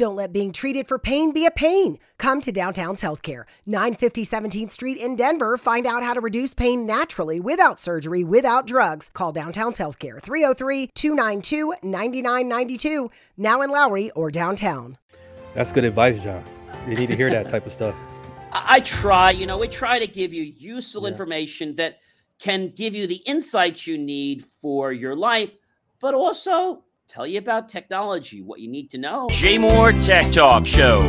Don't let being treated for pain be a pain. Come to Downtown's Healthcare, 950 17th Street in Denver. Find out how to reduce pain naturally without surgery, without drugs. Call Downtown's Healthcare, 303 292 9992, now in Lowry or downtown. That's good advice, John. You need to hear that type of stuff. I try, you know, we try to give you useful Yeah. information that can give you the insights you need for your life, but also tell you about technology, what you need to know. JMOR Tech Talk Show,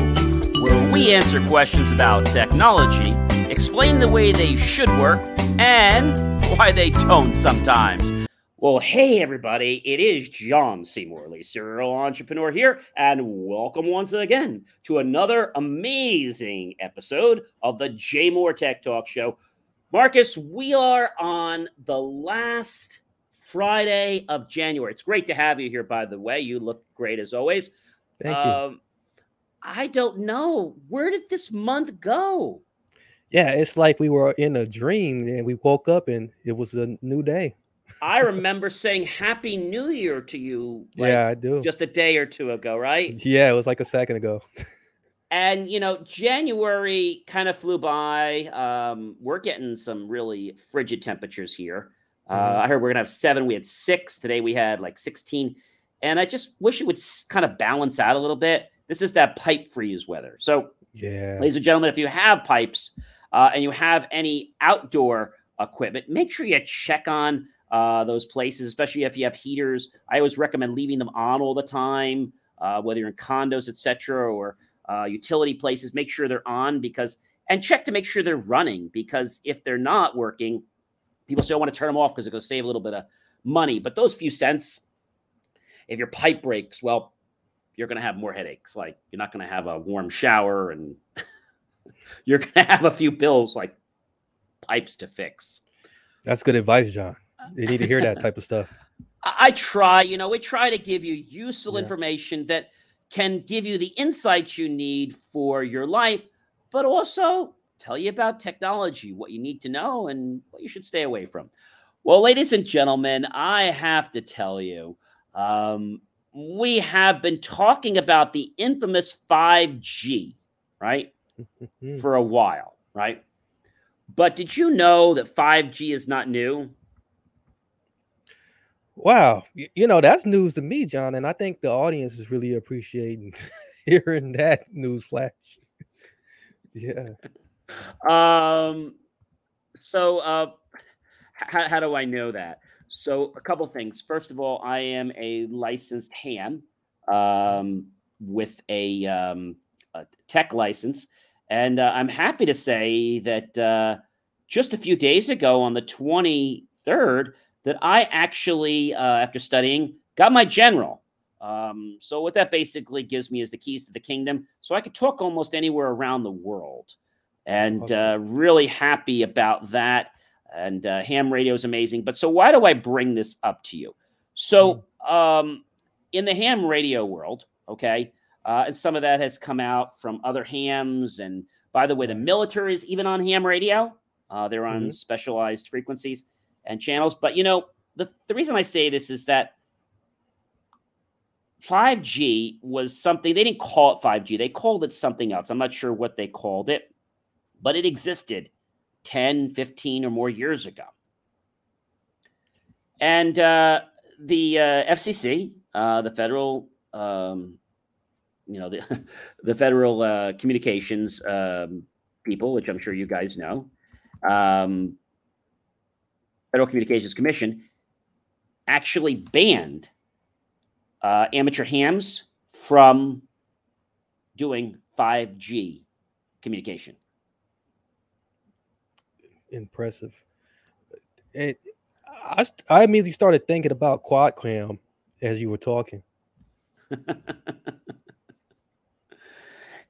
where we answer questions about technology, explain the way they should work, and why they don't sometimes. Well, hey everybody, it is John Seymour Morley, serial entrepreneur here, and welcome once again to another amazing episode of the JMOR Tech Talk Show. Marcus, we are on the last Friday of January. It's great to have you here, by the way. You look great as always. Thank you. Um, I don't know. Where did this month go? Yeah, it's like we were in a dream and we woke up and it was a new day. I remember saying Happy New Year to you like, yeah, I do. just a day or two ago, right? yeah, it was like a second ago. And you know, January kind of flew by. Um, we're getting some really frigid temperatures here. Uh. I heard we're gonna have seven. We had six today. We had like sixteen, and I just wish it would kind of balance out a little bit. This is that pipe freeze weather. So, Yeah. ladies and gentlemen, if you have pipes uh, and you have any outdoor equipment, make sure you check on uh, those places, especially if you have heaters. I always recommend leaving them on all the time, uh, whether you're in condos, etc., or uh, utility places. Make sure they're on because and check to make sure they're running because if they're not working, people say oh, I want to turn them off because it's going to save a little bit of money. But those few cents, if your pipe breaks, well, you're going to have more headaches. Like you're not going to have a warm shower and you're going to have a few bills like pipes to fix. That's good advice, John. Uh. You need to hear that type of stuff. I I try, you know, we try to give you useful Yeah. information that can give you the insights you need for your life, but also tell you about technology, what you need to know, and what you should stay away from. Well, ladies and gentlemen, I have to tell you, um, we have been talking about the infamous 5G, right? For a while, right? But did you know that 5G is not new? Wow. You know, that's news to me, John. And I think the audience is really appreciating hearing that news flash. yeah. Um, so, uh, how, how do I know that? So, a couple things. First of all, I am a licensed ham um, with a, um, a tech license, and uh, I'm happy to say that uh, just a few days ago, on the 23rd, that I actually, uh, after studying, got my general. Um, so, what that basically gives me is the keys to the kingdom, so I could talk almost anywhere around the world and uh, really happy about that. And uh, ham radio is amazing. But so, why do I bring this up to you? So, um, in the ham radio world, okay, uh, and some of that has come out from other hams. And by the way, the military is even on ham radio. Uh, they're on Mhm. specialized frequencies and channels. But you know, the, the reason I say this is that 5G was something they didn't call it 5G. They called it something else. I'm not sure what they called it, but it existed 10, 15 or more years ago. And uh, the uh, FCC, uh, the federal, um, you know, the, the federal uh, communications um, people, which I'm sure you guys know, um, Federal Communications Commission, actually banned uh, amateur hams from doing 5G communication. Impressive. And I, I immediately started thinking about quad cam as you were talking.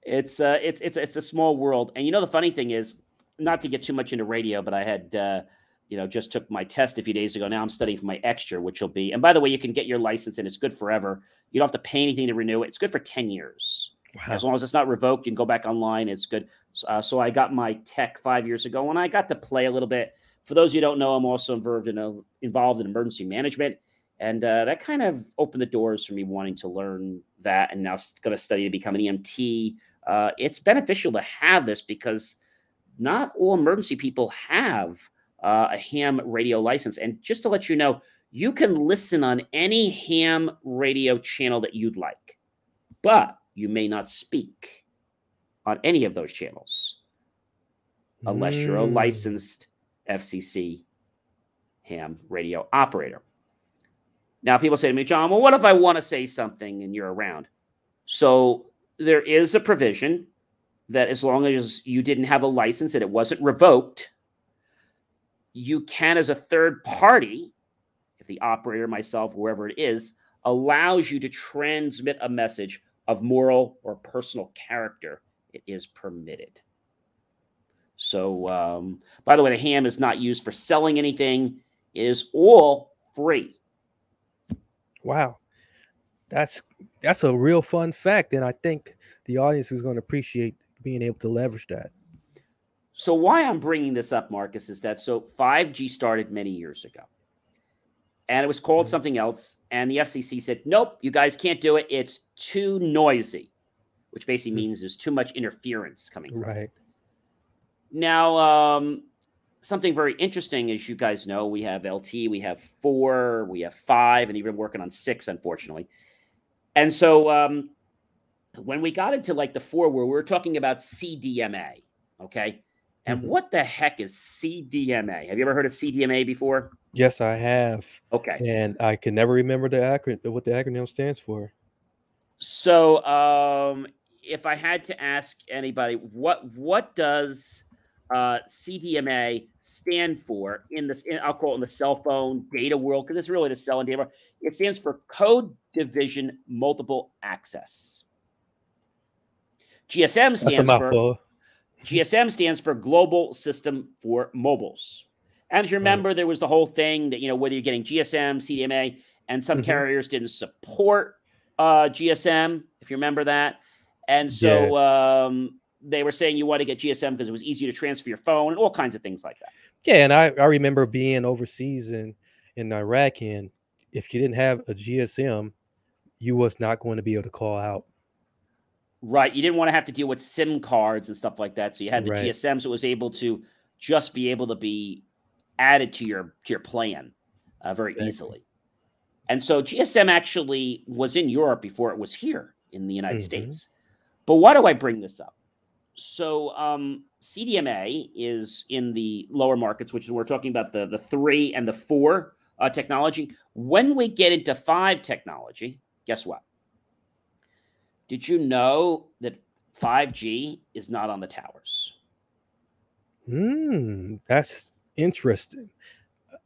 it's uh it's it's it's a small world. And you know the funny thing is not to get too much into radio but i had uh you know just took my test a few days ago. Now i'm studying for my extra which will be and by the way you can get your license and it's good forever. You don't have to pay anything to renew it. It's good for 10 years as long as it's not revoked you can go back online it's good uh, so i got my tech five years ago and i got to play a little bit for those of you who don't know i'm also involved in a, involved in emergency management And uh, that kind of opened the doors for me wanting to learn that and now going to study to become an EMT. Uh, it's beneficial to have this because not all emergency people have uh, a ham radio license. And just to let you know, you can listen on any ham radio channel that you'd like, but you may not speak on any of those channels unless mm. you're a hmm. licensed FCC ham radio operator. Now, people say to me, John, well, what if I want to say something and you're around? So there is a provision that as long as you didn't have a license and it wasn't revoked, you can, as a third party, if the operator, myself, whoever it is, allows you to transmit a message of moral or personal character, it is permitted. So, um, by the way, the ham is not used for selling anything, it is all free. Wow. That's that's a real fun fact, and I think the audience is going to appreciate being able to leverage that. So, why I'm bringing this up, Marcus, is that so 5G started many years ago, and it was called mm-hmm. something else, and the FCC said, "Nope, you guys can't do it. It's too noisy," which basically mm-hmm. means there's too much interference coming. From right. It. Now, um, something very interesting, as you guys know, we have LT, we have four, we have five, and even working on six, unfortunately. And so um, when we got into like the four, where we are talking about CDMA, okay? And mm-hmm. what the heck is CDMA? Have you ever heard of CDMA before? Yes, I have. Okay. And I can never remember the acronym, what the acronym stands for. So, um, if I had to ask anybody, what what does uh, CDMA stand for in this? In, I'll call it in the cell phone data world because it's really the cell and data. World. It stands for Code Division Multiple Access. GSM stands for GSM stands for Global System for Mobiles. And if you remember, there was the whole thing that you know whether you're getting GSM, CDMA, and some mm-hmm. carriers didn't support uh, GSM. If you remember that, and so yes. um, they were saying you want to get GSM because it was easier to transfer your phone and all kinds of things like that. Yeah, and I, I remember being overseas in in Iraq, and if you didn't have a GSM, you was not going to be able to call out. Right, you didn't want to have to deal with SIM cards and stuff like that, so you had the right. GSM, so it was able to just be able to be added to your to your plan uh, very exactly. easily. And so GSM actually was in Europe before it was here in the United mm-hmm. States. But why do I bring this up? so um, CDMA is in the lower markets, which is we're talking about the the three and the four uh, technology. When we get into five technology, guess what? Did you know that 5G is not on the towers? Hmm, that's interesting.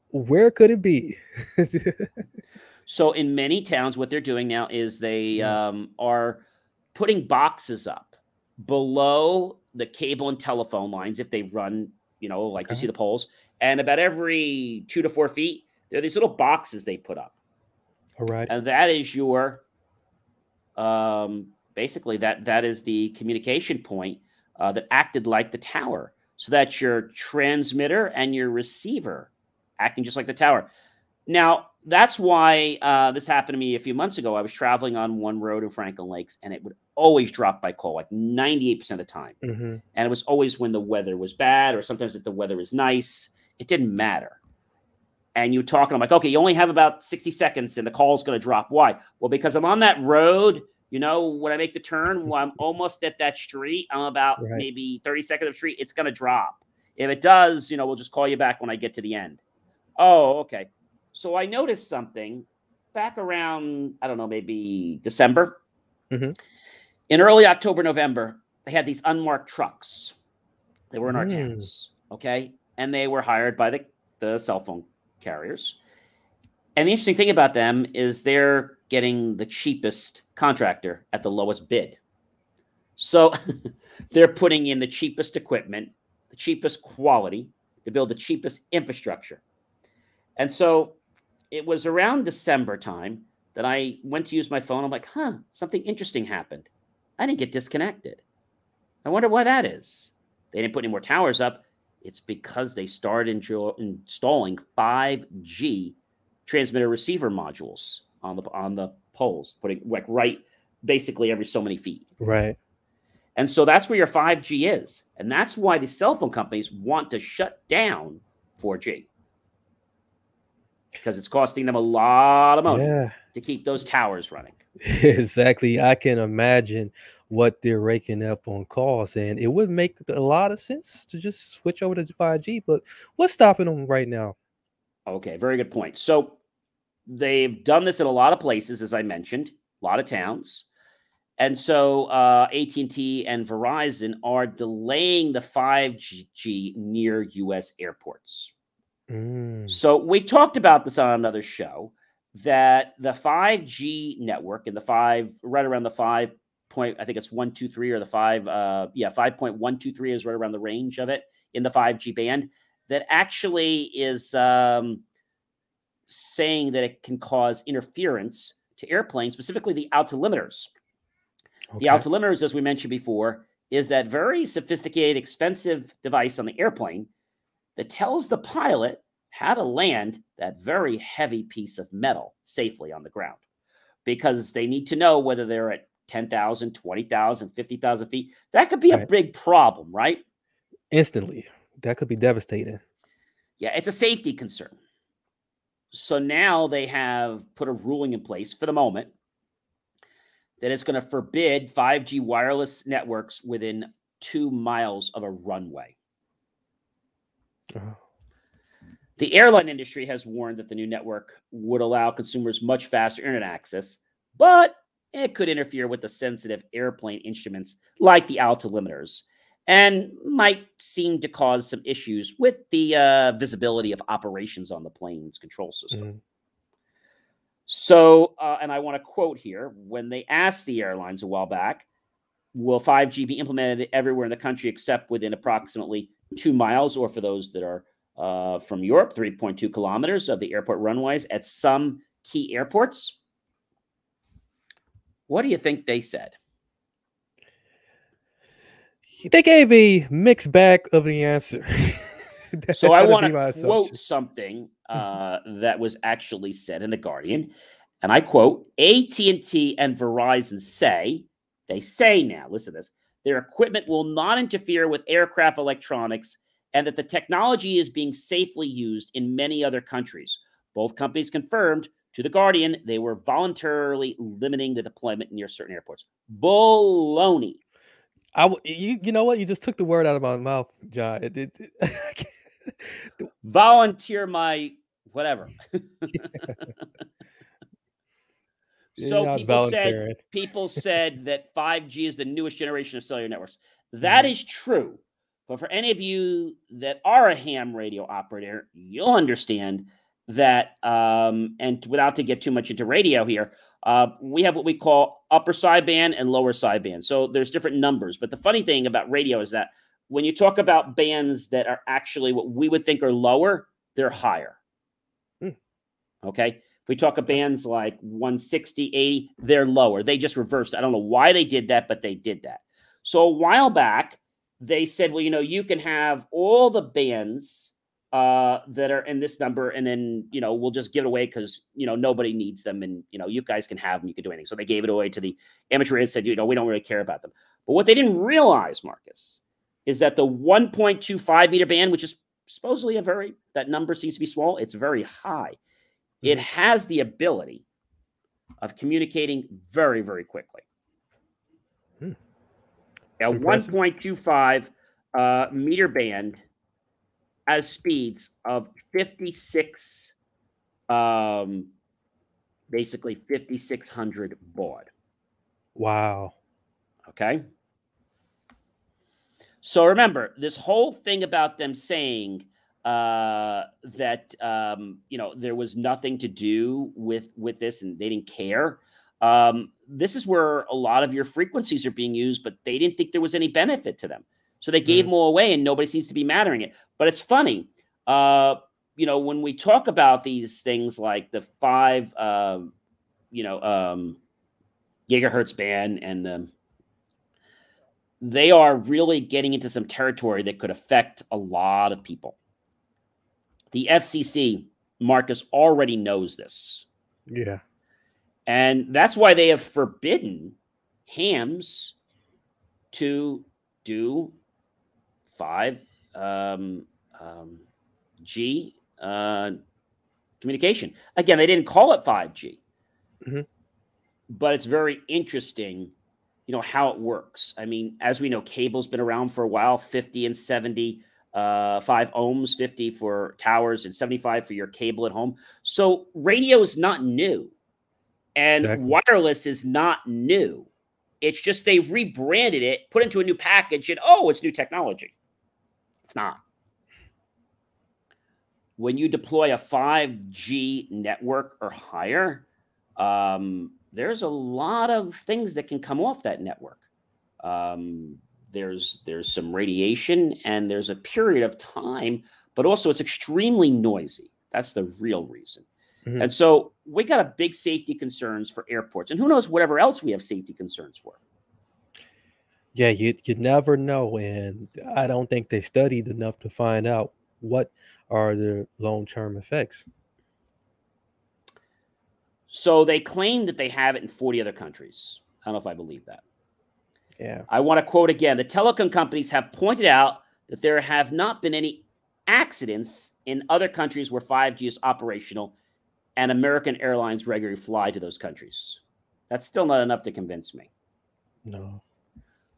Where could it be? so, in many towns, what they're doing now is they um, are putting boxes up below the cable and telephone lines if they run, you know, like you see the poles. And about every two to four feet, there are these little boxes they put up. All right. And that is your um basically that that is the communication point uh, that acted like the tower. So that's your transmitter and your receiver acting just like the tower. Now, that's why uh, this happened to me a few months ago. I was traveling on one road in Franklin Lakes, and it would always drop by call, like 98% of the time. Mm-hmm. And it was always when the weather was bad, or sometimes if the weather was nice. It didn't matter. And you talk, and I'm like, okay, you only have about 60 seconds, and the call's going to drop. Why? Well, because I'm on that road. You know, when I make the turn, when I'm almost at that street, I'm about right. maybe 30 seconds of street, it's going to drop. If it does, you know, we'll just call you back when I get to the end. Oh, okay. So I noticed something back around, I don't know, maybe December. Mm-hmm. In early October, November, they had these unmarked trucks. They were in our mm. towns, okay? And they were hired by the, the cell phone carriers. And the interesting thing about them is they're getting the cheapest contractor at the lowest bid. So they're putting in the cheapest equipment, the cheapest quality to build the cheapest infrastructure. And so it was around December time that I went to use my phone. I'm like, huh, something interesting happened. I didn't get disconnected. I wonder why that is. They didn't put any more towers up. It's because they started installing 5G transmitter receiver modules on the on the poles, putting like right basically every so many feet. Right. And so that's where your 5G is. And that's why the cell phone companies want to shut down 4G. Because it's costing them a lot of money Yeah. to keep those towers running. Exactly. I can imagine what they're raking up on costs, and it would make a lot of sense to just switch over to 5G. But what's stopping them right now? Okay, very good point. So they've done this in a lot of places, as I mentioned, a lot of towns. And so uh, AT&T and Verizon are delaying the 5G near U.S. airports. Mm, So we talked about this on another show that the 5G network and the five right around the five point, I think it's one, two, three, or the five, uh, yeah, 5.123 is right around the range of it in the 5G band. That actually is um, saying that it can cause interference to airplanes, specifically the altilimiters. The okay. altilimiters, as we mentioned before, is that very sophisticated, expensive device on the airplane that tells the pilot how to land that very heavy piece of metal safely on the ground because they need to know whether they're at 10,000, 20,000, 50,000 feet. That could be a big problem, right? Instantly, that could be devastating. Yeah, it's a safety concern. So now they have put a ruling in place for the moment that it's going to forbid 5G wireless networks within two miles of a runway. Oh, The airline industry has warned that the new network would allow consumers much faster internet access, but it could interfere with the sensitive airplane instruments like the altilimiters and might seem to cause some issues with the uh, visibility of operations on the plane's control system. mm, So, uh, and I want to quote here when they asked the airlines a while back, will 5G be implemented everywhere in the country except within approximately two miles, or for those that are uh, from Europe, 3.2 kilometers of the airport runways at some key airports? What do you think they said? They gave a mixed bag of the answer. So I want to quote something uh, that was actually said in the Guardian, and I quote: "AT&T and Verizon say they say now. Listen to this: their equipment will not interfere with aircraft electronics, and that the technology is being safely used in many other countries. Both companies confirmed to the Guardian they were voluntarily limiting the deployment near certain airports. Baloney. I you you know what? You just took the word out of my mouth, John. It, it, it- volunteer my whatever. So people said people said that 5G is the newest generation of cellular networks. That Mhm. is true. But for any of you that are a ham radio operator, you'll understand that um, and without to get too much into radio here, uh, we have what we call upper sideband and lower sideband. So there's different numbers. But the funny thing about radio is that when you talk about bands that are actually what we would think are lower, they're higher. Hmm. Okay. If we talk of bands like 160, 80, they're lower. They just reversed. I don't know why they did that, but they did that. So a while back, they said, well, you know, you can have all the bands uh, that are in this number, and then you know we'll just give it away because you know nobody needs them, and you know you guys can have them. You can do anything. So they gave it away to the amateur and said, you know, we don't really care about them. But what they didn't realize, Marcus, is that the 1.25 meter band, which is supposedly a very that number seems to be small, it's very high. It has the ability of communicating very, very quickly. Hmm. A 1.25 uh, meter band has speeds of 56, um, basically 5,600 baud. Wow. Okay. So remember, this whole thing about them saying uh, that um, you know there was nothing to do with with this and they didn't care. Um, this is where a lot of your frequencies are being used, but they didn't think there was any benefit to them, so they gave Mm. them all away, and nobody seems to be mattering it. But it's funny, uh, you know, when we talk about these things like the five, um, you know, um, gigahertz band and the they are really getting into some territory that could affect a lot of people. The FCC Marcus already knows this. Yeah. And that's why they have forbidden hams to do five um, um, G uh, communication. Again, they didn't call it 5G, Mhm. but it's very interesting, you know, how it works. I mean, as we know, cable's been around for a while 50 and 70, uh, five ohms, 50 for towers, and 75 for your cable at home. So radio is not new, and Exactly. wireless is not new. It's just they rebranded it, put it into a new package, and oh, it's new technology. It's not. When you deploy a 5G network or higher, um, there's a lot of things that can come off that network. Um, there's there's some radiation and there's a period of time, but also it's extremely noisy. That's the real reason. Mhm. And so we got a big safety concerns for airports, and who knows whatever else we have safety concerns for. Yeah, you you never know, and I don't think they studied enough to find out what are the long term effects. So they claim that they have it in 40 other countries. I don't know if I believe that. Yeah. I want to quote again the telecom companies have pointed out that there have not been any accidents in other countries where 5G is operational, and American airlines regularly fly to those countries. That's still not enough to convince me. No.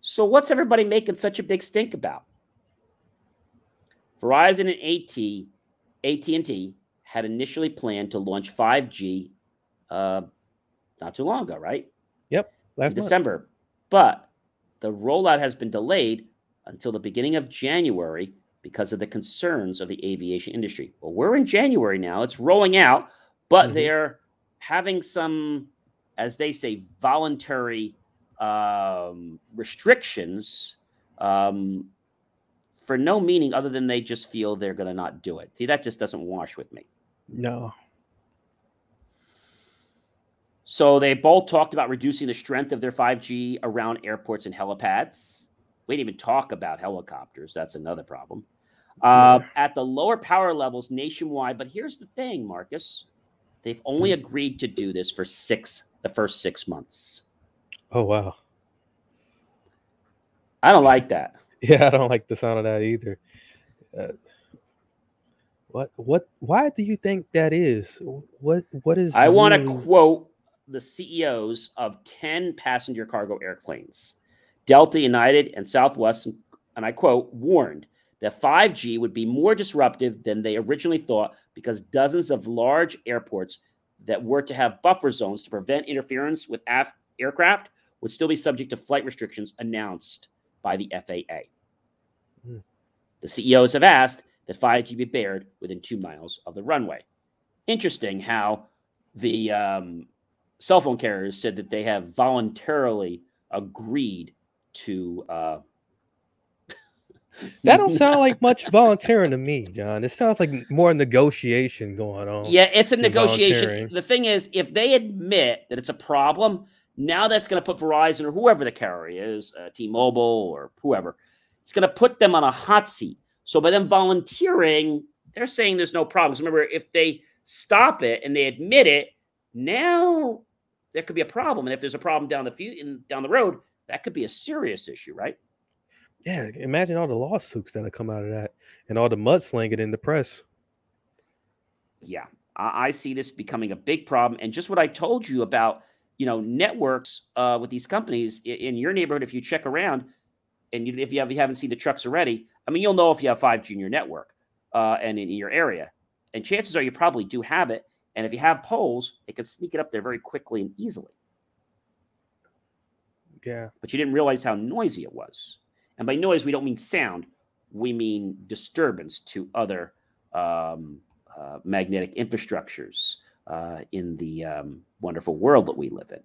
So what's everybody making such a big stink about? Verizon and AT, AT&T had initially planned to launch 5G uh, not too long ago, right? Yep, last month. December. But the rollout has been delayed until the beginning of January because of the concerns of the aviation industry. Well, we're in January now. It's rolling out, but Mhm. they're having some, as they say, voluntary um, restrictions um, for no meaning other than they just feel they're going to not do it. See, that just doesn't wash with me. No. So they both talked about reducing the strength of their 5G around airports and helipads. We didn't even talk about helicopters. That's another problem. Uh, At the lower power levels nationwide. But here's the thing, Marcus. They've only agreed to do this for six, the first six months. Oh wow. I don't like that. Yeah, I don't like the sound of that either. Uh, what what why do you think that is? What what is I want to really- quote the CEOs of 10 passenger cargo airplanes. Delta, United, and Southwest, and I quote, warned that 5G would be more disruptive than they originally thought because dozens of large airports that were to have buffer zones to prevent interference with af- aircraft would still be subject to flight restrictions announced by the FAA. Hmm. The CEOs have asked that 5G be bared within two miles of the runway. Interesting how the um, cell phone carriers said that they have voluntarily agreed to. Uh, That don't sound like much volunteering to me, John. It sounds like more negotiation going on. Yeah, it's a negotiation. The thing is, if they admit that it's a problem, now that's going to put Verizon or whoever the carrier is, uh, T-Mobile or whoever, it's going to put them on a hot seat. So by them volunteering, they're saying there's no problems. Remember, if they stop it and they admit it, now there could be a problem. And if there's a problem down the few in, down the road, that could be a serious issue, right? Yeah, imagine all the lawsuits that have come out of that and all the mudslinging in the press. yeah I, I see this becoming a big problem and just what i told you about you know networks uh, with these companies in your neighborhood if you check around and you, if you, have, you haven't seen the trucks already i mean you'll know if you have 5g in your network uh, and in your area and chances are you probably do have it and if you have poles they can sneak it up there very quickly and easily Yeah. but you didn't realize how noisy it was. And by noise, we don't mean sound, we mean disturbance to other um, uh, magnetic infrastructures uh, in the um, wonderful world that we live in.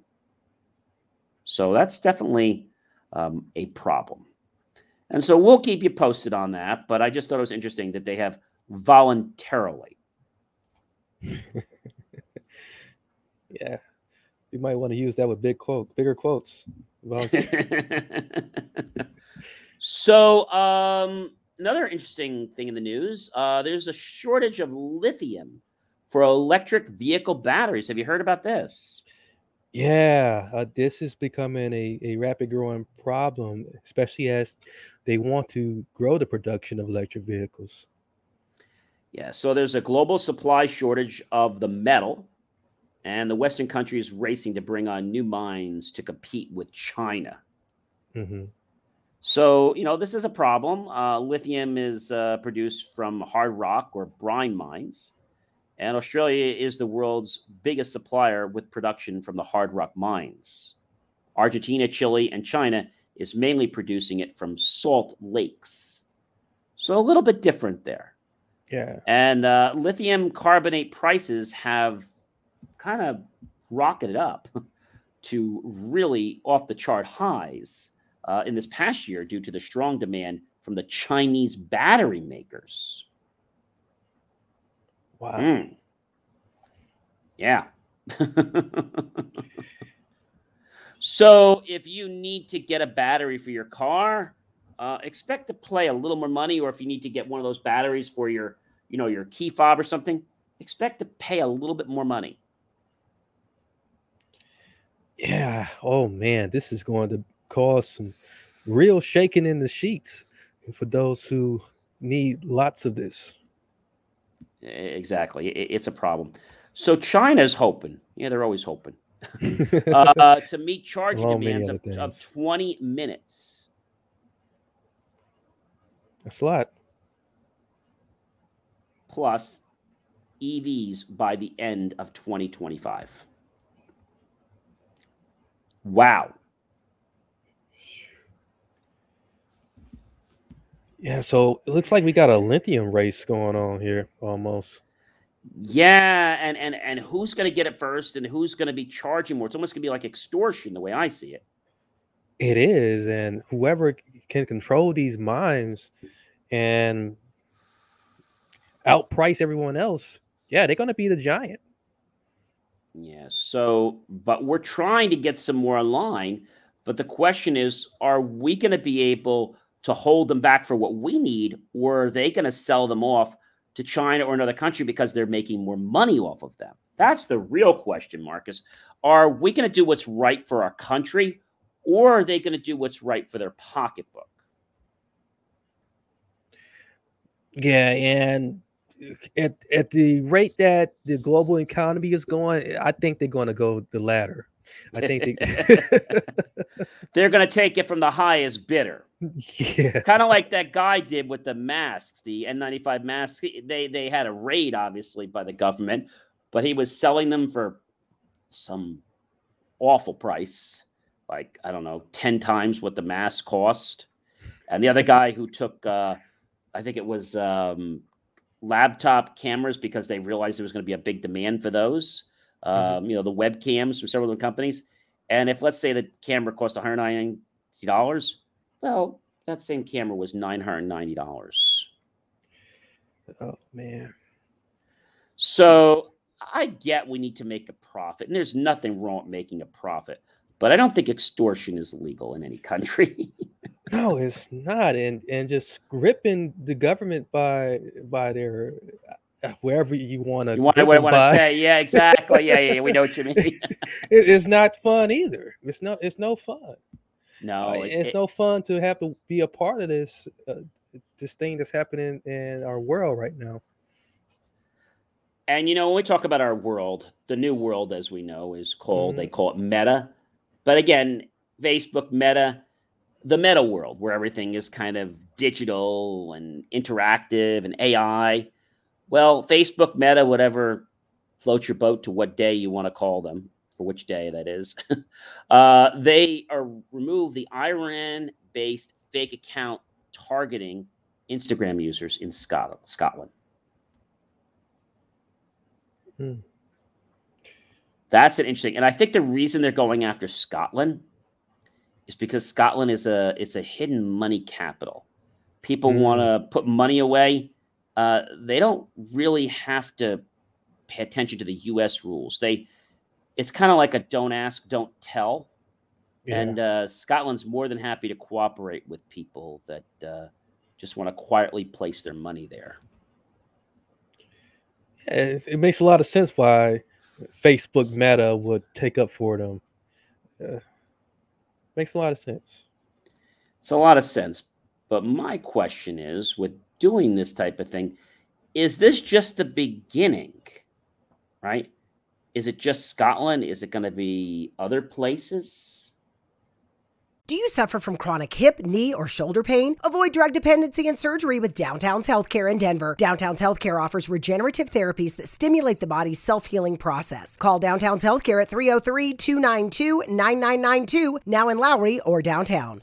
So that's definitely um, a problem. And so we'll keep you posted on that. But I just thought it was interesting that they have voluntarily. Yeah. You might want to use that with big quote, bigger quotes. So um, another interesting thing in the news: uh, there's a shortage of lithium for electric vehicle batteries. Have you heard about this? Yeah, uh, this is becoming a, a rapid growing problem, especially as they want to grow the production of electric vehicles. Yeah, so there's a global supply shortage of the metal, and the Western countries racing to bring on new mines to compete with China. hmm So, you know, this is a problem. Uh, lithium is uh, produced from hard rock or brine mines, and Australia is the world's biggest supplier with production from the hard rock mines. Argentina, Chile, and China is mainly producing it from salt lakes. So, a little bit different there. Yeah. And uh, lithium carbonate prices have kind of rocketed up to really off the chart highs uh, in this past year due to the strong demand from the Chinese battery makers. Wow. Mm. Yeah. so if you need to get a battery for your car, uh, expect to play a little more money, or if you need to get one of those batteries for your, you know, your key fob or something, expect to pay a little bit more money. Yeah. Oh man, this is going to cause some real shaking in the sheets for those who need lots of this. Exactly, it's a problem. So China's hoping, yeah, they're always hoping, uh, to meet charging many demands of, of 20 minutes. That's a lot. plus EVs by the end of 2025. Wow. Yeah, so it looks like we got a lithium race going on here almost. Yeah, and and and who's going to get it first and who's going to be charging more? It's almost going to be like extortion the way I see it. It is, and whoever can control these mines and outprice everyone else, yeah, they're gonna be the giant. Yeah. So, but we're trying to get some more online, but the question is are we going to be able to hold them back for what we need or are they going to sell them off to China or another country because they're making more money off of them? That's the real question, Marcus. Are we going to do what's right for our country or are they going to do what's right for their pocketbook? Yeah, and at at the rate that the global economy is going, I think they're going to go the latter. I think they, They're going to take it from the highest bidder. yeah, kind of like that guy did with the masks, the N95 masks. They they had a raid, obviously, by the government, but he was selling them for some awful price, like I don't know, ten times what the mask cost. And the other guy who took, uh, I think it was um, laptop cameras because they realized there was going to be a big demand for those. Um, You know, the webcams from several different companies. And if let's say the camera cost one hundred ninety dollars, well, that same camera was nine hundred ninety dollars. oh man, So I get we need to make a profit, and there's nothing wrong with making a profit, but I don't think extortion is legal in any country. no, it's not, and and just gripping the government by by their wherever you want to. you want to what I want to say? Yeah, exactly. Yeah, yeah, yeah, we know what you mean. it's not fun either. It's no, it's no fun. no, Uh, it- it's it- no fun to have to be a part of this uh, this thing that's happening in our world right now. And you know, when we talk about our world, the new world, as we know, is called they Mhm. call it Meta. But again, Facebook, Meta, the Meta world, where everything is kind of digital and interactive and AI. Well, Facebook, Meta, whatever floats your boat to what day you want to call them, for which day that is. uh, they are remove the Iran-based fake account targeting Instagram users in Scotland. Scotland. Hmm. That's an interesting, and I think the reason they're going after Scotland is because Scotland is a it's a hidden money capital. People Hmm. want to put money away. Uh, they don't really have to pay attention to the U.S. rules. They it's kind of like a don't ask, don't tell. Yeah. And uh, Scotland's more than happy to cooperate with people that uh, just want to quietly place their money there. Yeah, it makes a lot of sense why Facebook Meta would take up for them. Uh, makes a lot of sense. It's a lot of sense. But my question is with doing this type of thing, is this just the beginning? Right? Is it just Scotland? Is it going to be other places? Do you suffer from chronic hip, knee, or shoulder pain? Avoid drug dependency and surgery with Downtown's Healthcare in Denver. Downtown's Healthcare offers regenerative therapies that stimulate the body's self healing process. Call Downtown's Healthcare at 303 292 9992, now in Lowry or downtown.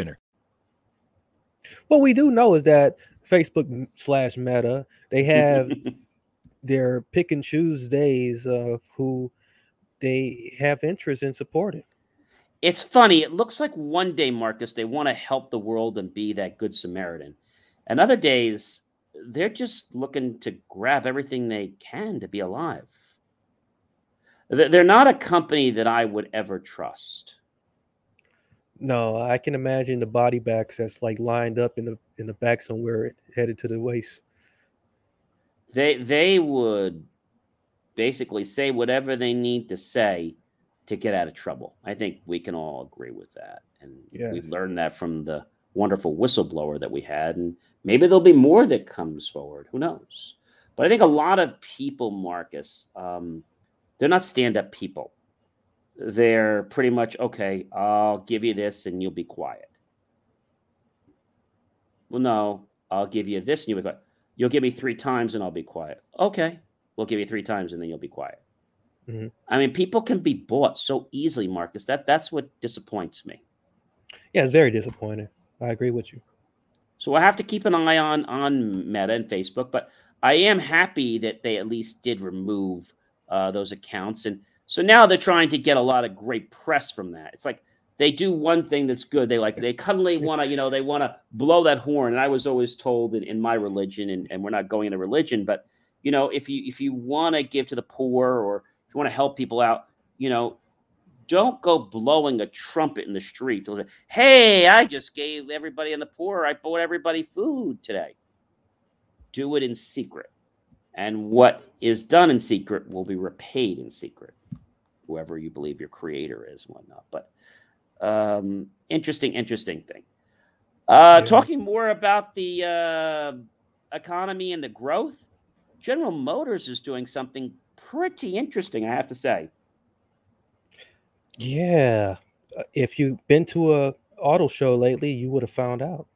winner. What we do know is that Facebook slash Meta they have their pick and choose days of who they have interest in supporting. It's funny. It looks like one day, Marcus, they want to help the world and be that good Samaritan. And other days, they're just looking to grab everything they can to be alive. They're not a company that I would ever trust. No, I can imagine the body bags that's like lined up in the in the back somewhere headed to the waist. They they would basically say whatever they need to say to get out of trouble. I think we can all agree with that. And yes. we've learned that from the wonderful whistleblower that we had. And maybe there'll be more that comes forward. Who knows? But I think a lot of people, Marcus, um, they're not stand-up people they're pretty much okay, I'll give you this and you'll be quiet. Well, no, I'll give you this and you'll be quiet. You'll give me three times and I'll be quiet. Okay, we'll give you three times and then you'll be quiet. Mm-hmm. I mean, people can be bought so easily, Marcus. That that's what disappoints me. Yeah, it's very disappointing. I agree with you. So I have to keep an eye on on Meta and Facebook, but I am happy that they at least did remove uh, those accounts and so now they're trying to get a lot of great press from that. It's like they do one thing that's good. They like they cuddly want to, you know, they want to blow that horn. And I was always told in, in my religion, and, and we're not going into religion, but you know, if you if you want to give to the poor or if you want to help people out, you know, don't go blowing a trumpet in the street. Hey, I just gave everybody in the poor, I bought everybody food today. Do it in secret. And what is done in secret will be repaid in secret whoever you believe your creator is and whatnot. But um, interesting, interesting thing. Uh, yeah. Talking more about the uh, economy and the growth, General Motors is doing something pretty interesting, I have to say. Yeah, uh, if you've been to a auto show lately, you would have found out.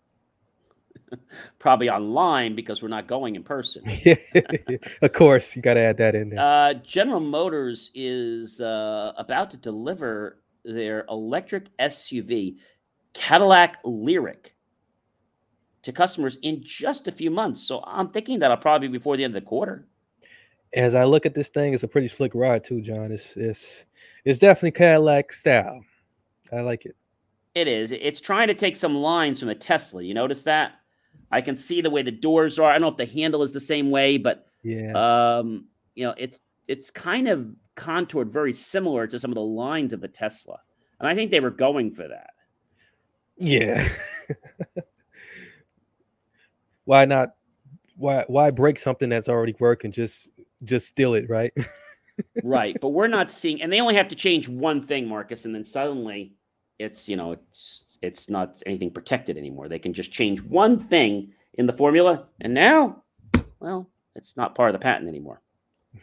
probably online because we're not going in person. of course, you got to add that in there. Uh, General Motors is uh, about to deliver their electric SUV, Cadillac Lyriq, to customers in just a few months. So I'm thinking that'll probably be before the end of the quarter. As I look at this thing, it's a pretty slick ride too, John. It's it's it's definitely Cadillac style. I like it. It is. It's trying to take some lines from a Tesla. You notice that? I can see the way the doors are. I don't know if the handle is the same way, but yeah, um, you know, it's it's kind of contoured very similar to some of the lines of the Tesla, and I think they were going for that. Yeah. why not? Why why break something that's already working? Just just steal it, right? right, but we're not seeing, and they only have to change one thing, Marcus, and then suddenly it's you know it's it's not anything protected anymore. They can just change one thing in the formula, and now, well, it's not part of the patent anymore.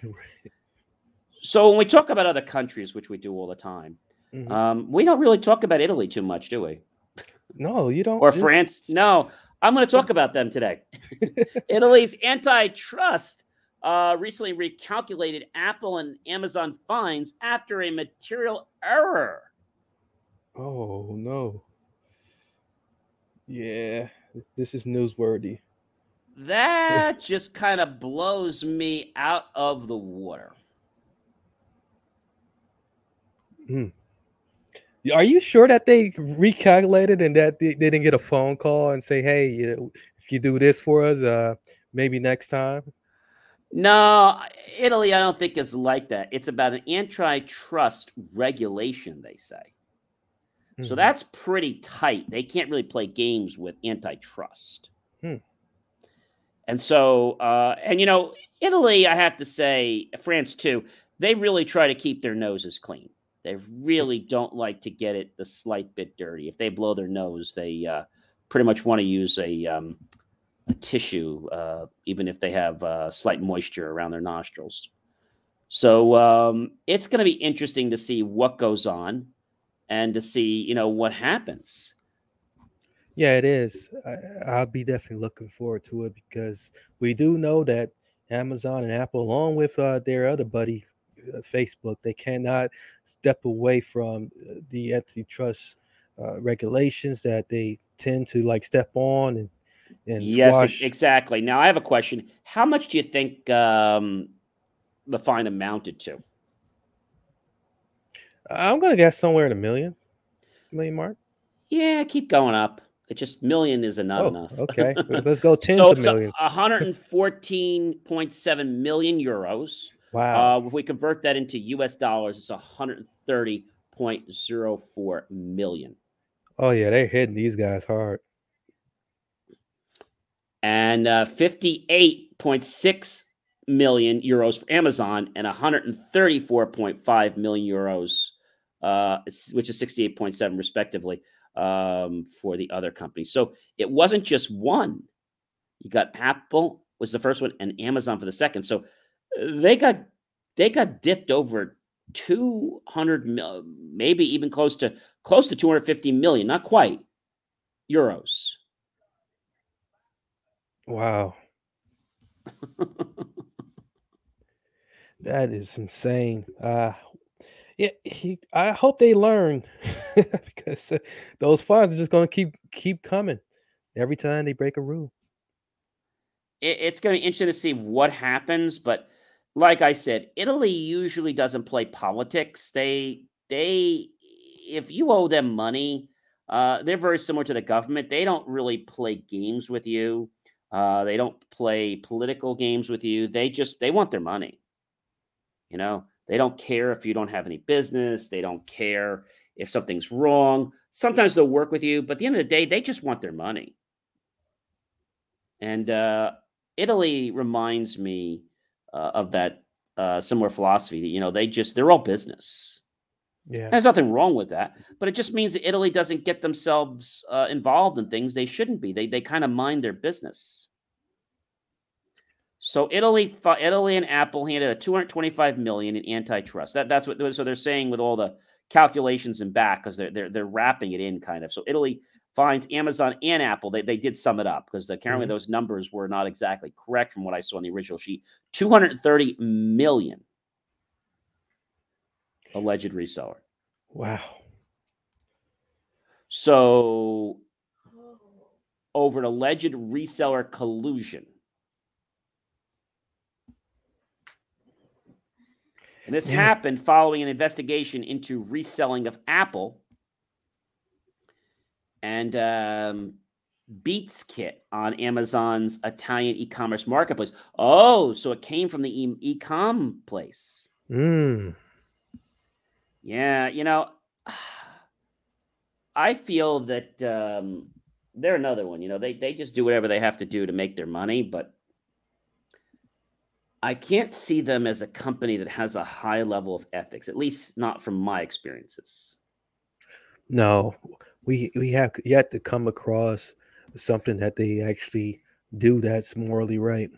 so when we talk about other countries, which we do all the time, mm-hmm. um, we don't really talk about Italy too much, do we? No, you don't. or France? No, I'm going to talk about them today. Italy's antitrust uh, recently recalculated Apple and Amazon fines after a material error. Oh no. Yeah, this is newsworthy. That just kind of blows me out of the water. Hmm. Are you sure that they recalculated and that they, they didn't get a phone call and say, "Hey, you if you do this for us, uh, maybe next time"? No, Italy, I don't think is like that. It's about an antitrust regulation, they say. Mm-hmm. So that's pretty tight. They can't really play games with antitrust. Hmm. And so, uh, and you know, Italy, I have to say, France too, they really try to keep their noses clean. They really don't like to get it the slight bit dirty. If they blow their nose, they uh, pretty much want to use a, um, a tissue, uh, even if they have uh, slight moisture around their nostrils. So um, it's going to be interesting to see what goes on and to see, you know, what happens. Yeah, it is. I, will be definitely looking forward to it because we do know that Amazon and Apple, along with uh, their other buddy uh, Facebook, they cannot step away from uh, the antitrust uh, regulations that they tend to like step on and and yes, squash. exactly. Now I have a question: How much do you think um, the fine amounted to? I'm gonna guess somewhere in a million, million mark. Yeah, keep going up. It just million is not oh, enough. okay, let's go tens so of millions. 114.7 million euros. Wow. Uh, if we convert that into U.S. dollars, it's 130.04 million. Oh yeah, they're hitting these guys hard. And uh, 58.6 million euros for Amazon and 134.5 million euros, uh, which is 68.7 respectively um, for the other companies. So it wasn't just one. You got Apple was the first one and Amazon for the second. So uh, they got they got dipped over 200 mil, maybe even close to close to 250 million, not quite euros. Wow. that is insane. Uh yeah, he, I hope they learn because uh, those fines are just going to keep keep coming every time they break a rule. It, it's going to be interesting to see what happens, but like I said, Italy usually doesn't play politics. They they if you owe them money, uh, they're very similar to the government. They don't really play games with you. Uh, they don't play political games with you. They just they want their money. You know, they don't care if you don't have any business. They don't care if something's wrong. Sometimes they'll work with you, but at the end of the day, they just want their money. And uh, Italy reminds me uh, of that uh, similar philosophy that, you know, they just, they're all business. Yeah. There's nothing wrong with that, but it just means that Italy doesn't get themselves uh, involved in things they shouldn't be. They, they kind of mind their business. So Italy, Italy and Apple handed a 225 million in antitrust. That, that's what. So they're saying with all the calculations in back because they're they're they're wrapping it in kind of. So Italy finds Amazon and Apple. They, they did sum it up because apparently mm-hmm. those numbers were not exactly correct from what I saw in the original sheet. 230 million alleged reseller. Wow. So over an alleged reseller collusion. And this happened following an investigation into reselling of Apple and um, Beats Kit on Amazon's Italian e-commerce marketplace. Oh, so it came from the e- com place. Mm. Yeah, you know, I feel that um, they're another one. You know, they they just do whatever they have to do to make their money, but I can't see them as a company that has a high level of ethics, at least not from my experiences. No, we we have yet to come across something that they actually do that's morally right.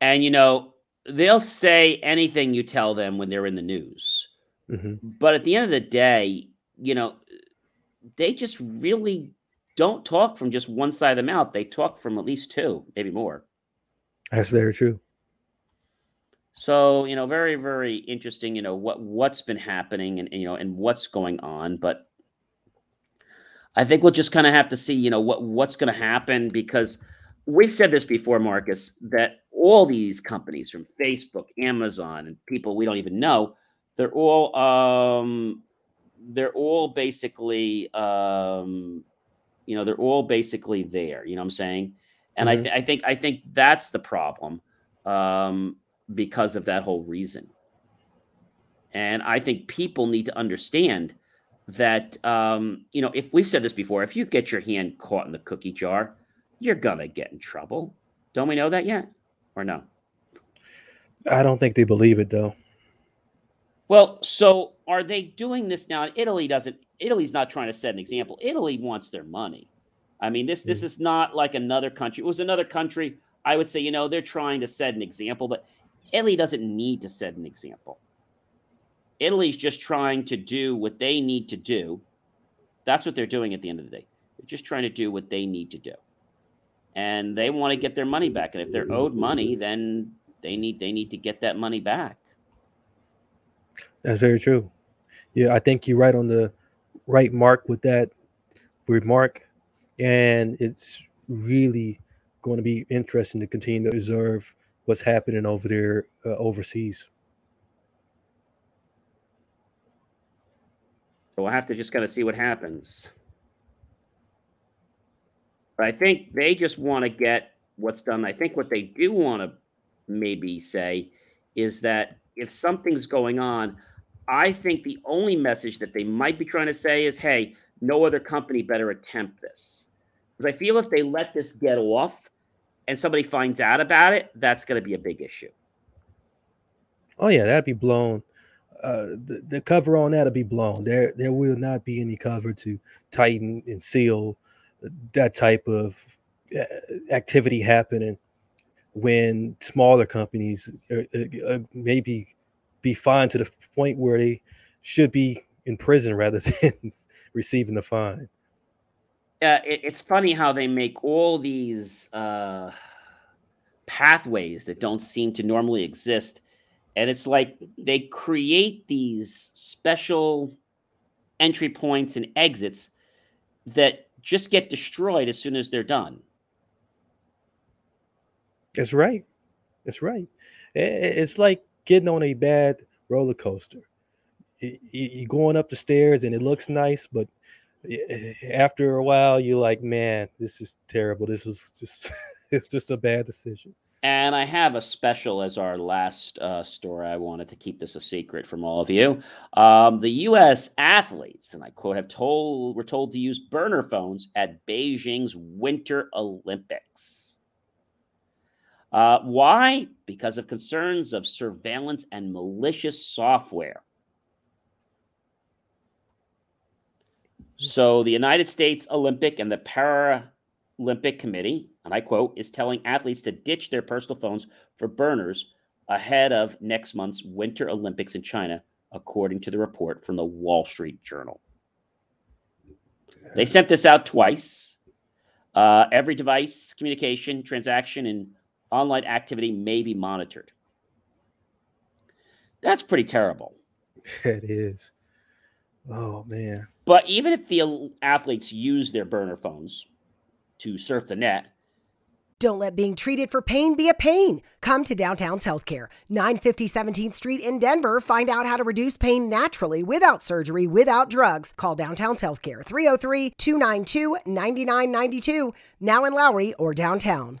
And you know, they'll say anything you tell them when they're in the news. Mm-hmm. But at the end of the day, you know, they just really don't talk from just one side of the mouth. They talk from at least two, maybe more. That's very true. So, you know, very, very interesting, you know, what what's been happening and, you know, and what's going on. But I think we'll just kind of have to see, you know, what what's going to happen because we've said this before, Marcus, that all these companies from Facebook, Amazon, and people we don't even know, they're all um, they're all basically um, you know they're all basically there. You know what I'm saying? And mm-hmm. I, th- I think I think that's the problem um, because of that whole reason. And I think people need to understand that um, you know if we've said this before, if you get your hand caught in the cookie jar, you're gonna get in trouble. Don't we know that yet, or no? I don't think they believe it though. Well, so are they doing this now? Italy doesn't. Italy's not trying to set an example. Italy wants their money. I mean, this this hmm. is not like another country. It was another country. I would say, you know, they're trying to set an example, but Italy doesn't need to set an example. Italy's just trying to do what they need to do. That's what they're doing at the end of the day. They're just trying to do what they need to do. And they want to get their money back. And if they're owed money, then they need they need to get that money back. That's very true. Yeah, I think you're right on the right mark with that remark. And it's really going to be interesting to continue to observe what's happening over there uh, overseas. So we'll have to just kind of see what happens. But I think they just want to get what's done. I think what they do want to maybe say is that if something's going on, I think the only message that they might be trying to say is, hey, no other company better attempt this. Because I feel if they let this get off and somebody finds out about it, that's going to be a big issue. Oh, yeah, that'd be blown. Uh, the, the cover on that'll be blown. There, there will not be any cover to tighten and seal that type of uh, activity happening when smaller companies uh, uh, uh maybe be fined to the point where they should be in prison rather than receiving the fine. Uh, it, it's funny how they make all these uh, pathways that don't seem to normally exist. And it's like they create these special entry points and exits that just get destroyed as soon as they're done. That's right. That's right. It's like getting on a bad roller coaster. You're going up the stairs and it looks nice, but after a while, you're like, man, this is terrible. This is just it's just a bad decision. And I have a special as our last uh, story. I wanted to keep this a secret from all of you. Um, the U.S. athletes, and I quote, have told were told to use burner phones at Beijing's Winter Olympics. Uh, why? Because of concerns of surveillance and malicious software. So, the United States Olympic and the Paralympic Committee, and I quote, is telling athletes to ditch their personal phones for burners ahead of next month's Winter Olympics in China, according to the report from the Wall Street Journal. They sent this out twice. Uh, every device, communication, transaction, and online activity may be monitored. That's pretty terrible. It is. Oh, man. But even if the athletes use their burner phones to surf the net, don't let being treated for pain be a pain. Come to Downtown's Healthcare, 950 17th Street in Denver. Find out how to reduce pain naturally without surgery, without drugs. Call Downtown's Healthcare, 303 292 9992, now in Lowry or downtown.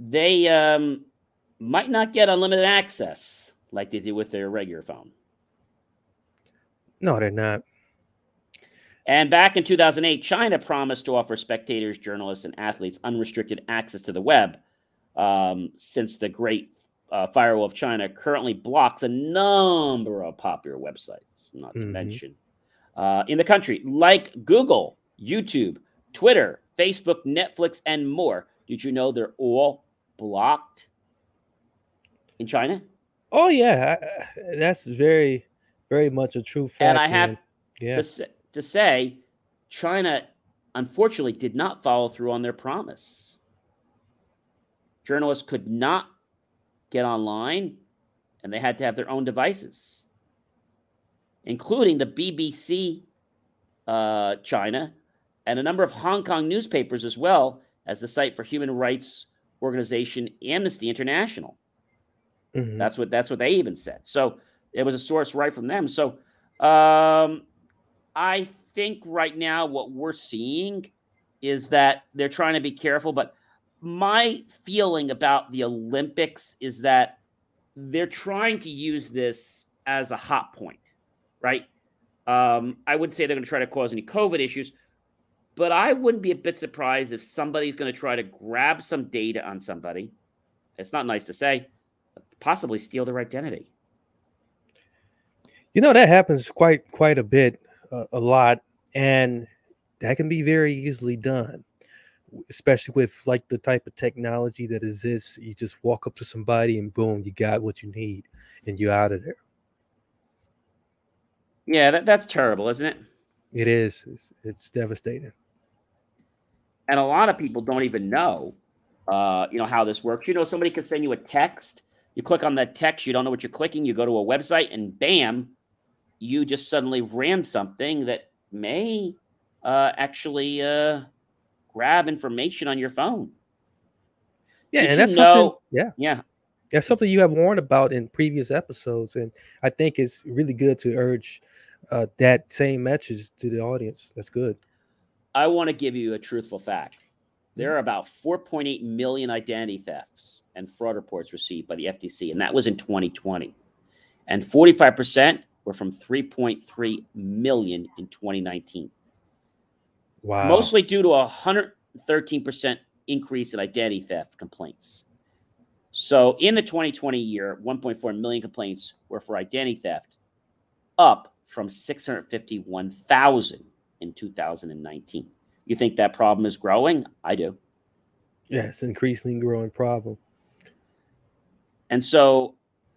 they um, might not get unlimited access like they do with their regular phone. No, they're not. And back in 2008, China promised to offer spectators, journalists, and athletes unrestricted access to the web. Um, since the Great uh, Firewall of China currently blocks a number of popular websites, not to mm-hmm. mention uh, in the country, like Google, YouTube, Twitter, Facebook, Netflix, and more Did you know they're all blocked in China? Oh yeah, I, that's very, very much a true fact. And I have yeah, to, say, to say, China unfortunately did not follow through on their promise. Journalists could not get online and they had to have their own devices, including the BBC uh, China and a number of Hong Kong newspapers as well as the site for human rights organization Amnesty International. Mhm. That's what that's what they even said. So it was a source right from them. So um, I think right now what we're seeing is that they're trying to be careful. But my feeling about the Olympics is that they're trying to use this as a hot point, right? Um, I would say they're going to try to cause any COVID issues, but I wouldn't be a bit surprised if somebody's going to try to grab some data on somebody. It's not nice to say, possibly steal their identity. you know that happens quite quite a bit, uh, a lot, and that can be very easily done, especially with like the type of technology that exists. You just walk up to somebody and boom, you got what you need, and you're out of there. Yeah, that, that's terrible, isn't it? It is. It's, it's devastating. and a lot of people don't even know uh, you know how this works you know somebody could send you a text you click on that text you don't know what you're clicking you go to a website and bam you just suddenly ran something that may uh, actually uh, grab information on your phone Yeah, Did and that's something. know- Yeah, yeah that's something you have warned about in previous episodes, and I think it's really good to urge uh, that same message to the audience. That's good. i want to give you a truthful fact there are about 4.8 million identity thefts and fraud reports received by the ftc and that was in 2020 and 45% were from 3.3 million in 2019 Wow. mostly due to a 113% increase in identity theft complaints. So in the 2020 year, 1.4 million complaints were for identity theft, up from 651,000 in 2019. You think that problem is growing? I do. yeah, it's an increasingly growing problem. And so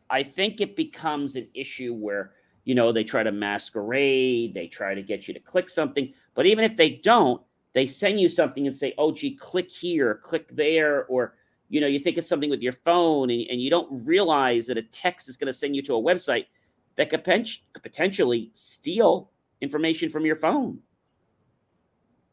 I think it becomes an issue where, you know, they try to masquerade, they try to get you to click something. But even if they don't, they send you something and say, oh, gee, click here, click there. Or, you know, you think it's something with your phone and, and you don't realize that a text is going to send you to a website that could, could potentially steal information from your phone.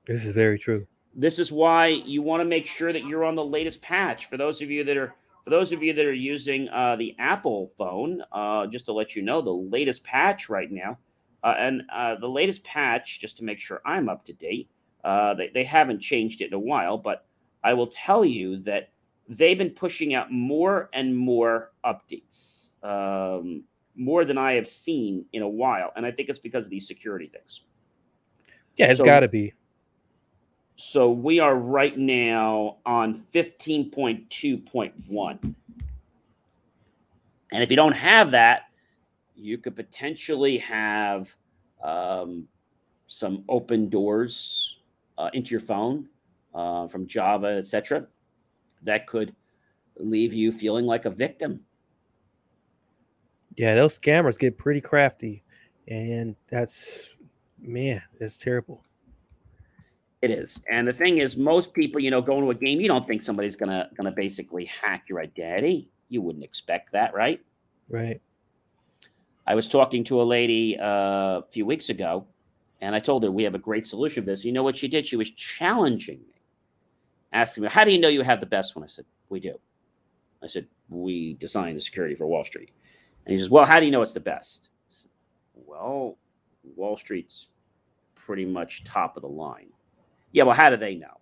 This is very true. This is why you want to make sure that you're on the latest patch. For those of you that are for those of you that are using uh, the Apple phone, uh, just to let you know, the latest patch right now, uh, and uh, the latest patch, just to make sure I'm up to date, uh, they, they haven't changed it in a while, but I will tell you that they've been pushing out more and more updates, um, more than I have seen in a while. And I think it's because of these security things. Yeah, it's So- got to be. So we are right now on 15.2.1. And if you don't have that, you could potentially have um, some open doors uh, into your phone uh, from Java, etc. That could leave you feeling like a victim. Yeah, those scammers get pretty crafty, and that's man, that's terrible. It is. And the thing is, most people, you know, going to a game, you don't think somebody's gonna gonna basically hack your identity. You wouldn't expect that, right? Right. I was talking to a lady uh, a few weeks ago, and I told her we have a great solution for this. You know what she did? She was challenging me, asking me, "How do you know you have the best one?" I said, "We do." I said, "We design the security for Wall Street." And he says, "Well, how do you know it's the best?" Said, well, Wall Street's pretty much top of the line. Yeah, well, how do they know?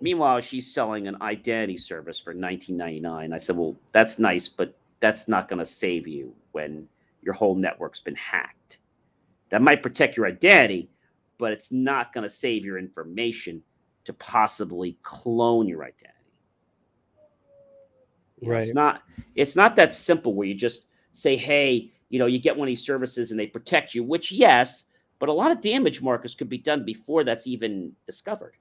Meanwhile, she's selling an identity service for 19.99. I said, "Well, that's nice, but that's not going to save you when your whole network's been hacked. That might protect your identity, but it's not going to save your information to possibly clone your identity. You know, It's not it's not that simple where you just say, "Hey, you know, you get one of these services and they protect you," which yes, but a lot of damage markers could be done before that's even discovered.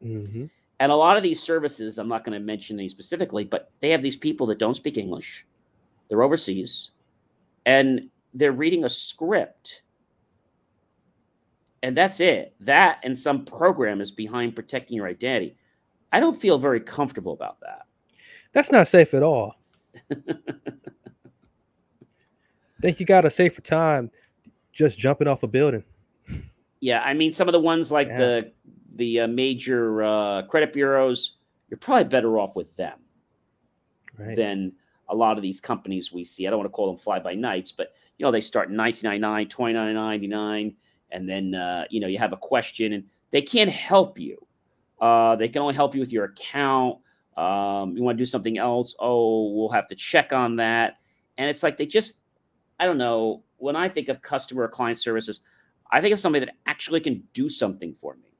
hmm And a lot of these services, I'm not going to mention any specifically, but they have these people that don't speak English. They're overseas and they're reading a script. And that's it. That and some program is behind protecting your identity. I don't feel very comfortable about that. That's not safe at all. Think you got a safer time just jumping off a building. Yeah, I mean some of the ones like Yeah. the the uh, major uh, credit bureaus, you're probably better off with them Right. than a lot of these companies we see. I don't want to call them fly by nights, but you know they start in 1999, 29.99, and then uh, you know you have a question and they can't help you. Uh, they can only help you with your account. Um, you want to do something else? Oh, we'll have to check on that. And it's like they just, I don't know. When I think of customer or client services, I think of somebody that actually can do something for me.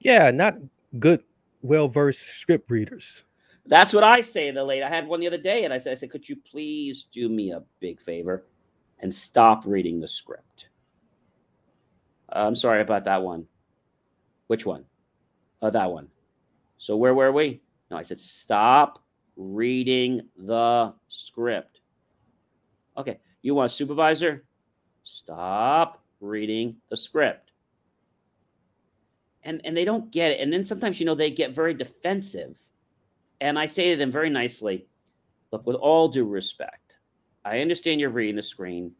yeah, not good, well versed script readers. That's what I say to the lady. I had one the other day, and I said, I said, could you please do me a big favor and stop reading the script? Uh, I'm sorry about that one. Which one? Uh, that one. So where were we? No, I said, stop reading the script. Okay. You want a supervisor? Stop reading the script. And and they don't get it. And then sometimes, you know, they get very defensive. And I say to them very nicely, look, with all due respect, I understand you're reading the screen.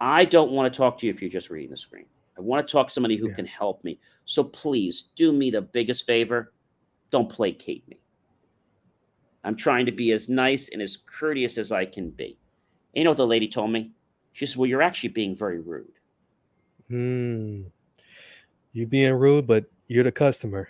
I don't want to talk to you if you're just reading the screen. I want to talk to somebody who Yeah. can help me. So please do me the biggest favor. Don't placate me. I'm trying to be as nice and as courteous as I can be. And you know what the lady told me? She said, Well, you're actually being very rude. Hmm. You being rude, but you're the customer.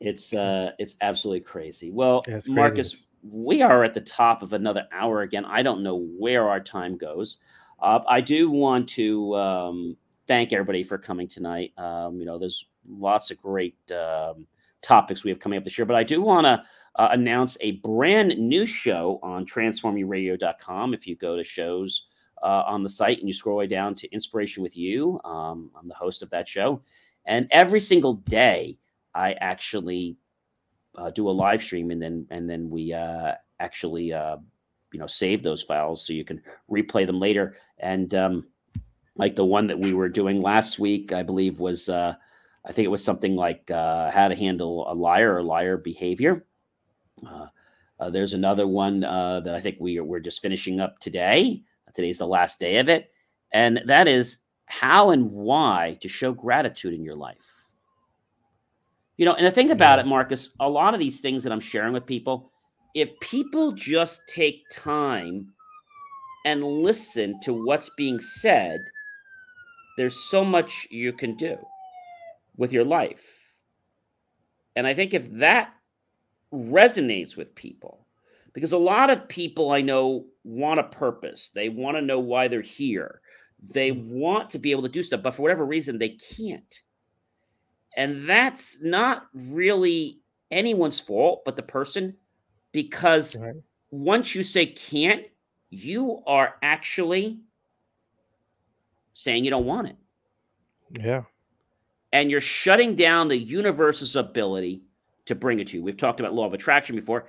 It's uh it's absolutely crazy. Well, Yeah, it's Marcus, we are at the top of another hour again. I don't know where our time goes. Uh, I do want to um, thank everybody for coming tonight. Um, you know, there's lots of great um, topics we have coming up this year, but I do want to uh, announce a brand new show on transformyouradio.com. If you go to shows uh, on the site and you scroll way down to Inspiration with You, um, I'm the host of that show. And every single day, I actually uh, do a live stream and then and then we uh, actually uh, you know save those files so you can replay them later. And um, like the one that we were doing last week, I believe was uh, I think it was something like uh, how to handle a liar or liar behavior. Uh, uh, there's another one uh, that I think we are, we're just finishing up today. Today's the last day of it, and that is how and why to show gratitude in your life. You know, and the thing about it, Marcus, a lot of these things that I'm sharing with people, if people just take time and listen to what's being said, there's so much you can do with your life. And I think if that resonates with people, because a lot of people I know want a purpose, they want to know why they're here, they mm-hmm. want to be able to do stuff, but for whatever reason, they can't. And that's not really anyone's fault but the person, because Right. once you say can't, you are actually saying you don't want it. Yeah. And you're shutting down the universe's ability to bring it to you. We've talked about law of attraction before.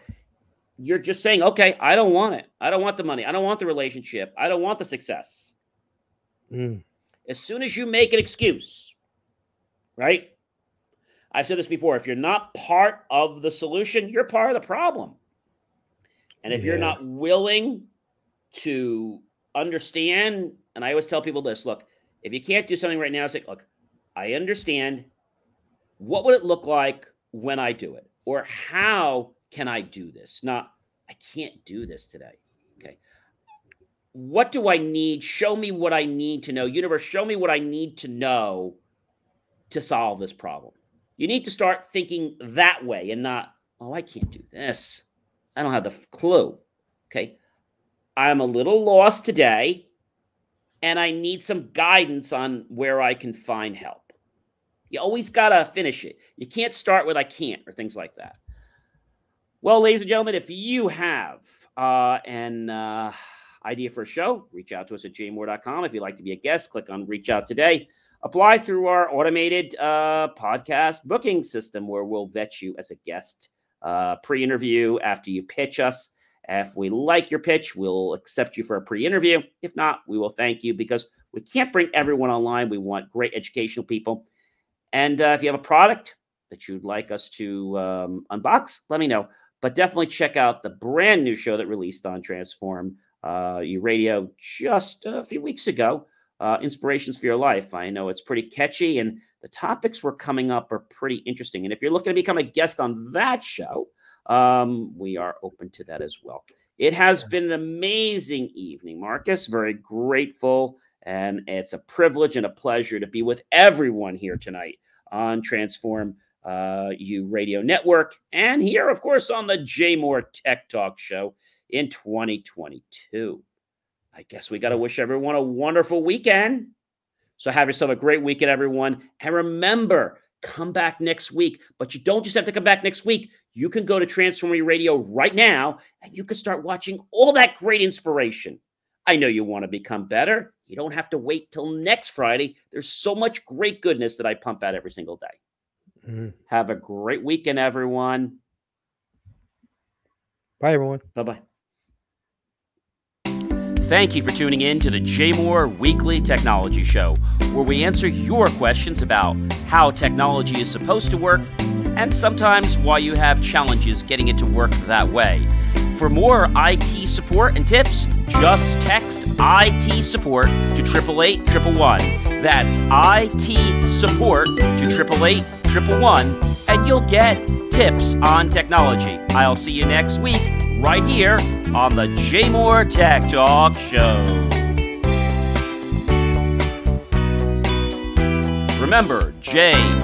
You're just saying, okay, I don't want it. I don't want the money. I don't want the relationship. I don't want the success. Mm. As soon as you make an excuse, right? I've said this before if you're not part of the solution, you're part of the problem. And if you're not willing to understand, and I always tell people this look, if you can't do something right now, it's like, look, I understand. What would it look like when I do it? Or how can I do this? Not, I can't do this today. Okay. What do I need? Show me what I need to know. Universe, show me what I need to know to solve this problem. You need to start thinking that way and not, oh, I can't do this. I don't have the clue. Okay. I'm a little lost today and I need some guidance on where I can find help. You always got to finish it. You can't start with I can't or things like that. Well, ladies and gentlemen, if you have uh, an uh, idea for a show, reach out to us at jmor.com. If you'd like to be a guest, click on reach out today. apply through our automated uh, podcast booking system where we'll vet you as a guest uh, pre interview after you pitch us. If we like your pitch, we'll accept you for a pre interview. If not, we will thank you because we can't bring everyone online. We want great educational people. And uh, if you have a product that you'd like us to um, unbox, let me know. But definitely check out the brand new show that released on Transform uh, Radio just a few weeks ago uh, Inspirations for Your Life. I know it's pretty catchy, and the topics we're coming up are pretty interesting. And if you're looking to become a guest on that show, um, we are open to that as well. It has been an amazing evening, Marcus. Very grateful. And it's a privilege and a pleasure to be with everyone here tonight on Transform uh, Radio Network and here, of course, on the JMOR Tech Talk Show in 2022. I guess we got to wish everyone a wonderful weekend. So have yourself a great weekend, everyone. And remember, come back next week. But you don't just have to come back next week. You can go to Transforming Radio right now and you can start watching all that great inspiration. I know you want to become better. You don't have to wait till next Friday. There's so much great goodness that I pump out every single day. Mm-hmm. Have a great weekend, everyone. Bye, everyone. Bye bye. Thank you for tuning in to the JMOR Weekly Technology Show, where we answer your questions about how technology is supposed to work and sometimes why you have challenges getting it to work that way. For more IT support and tips, just text IT support to 888 That's IT support to 888 and you'll get tips on technology. I'll see you next week right here on the JMOR Tech Talk Show. Remember, jmor.com.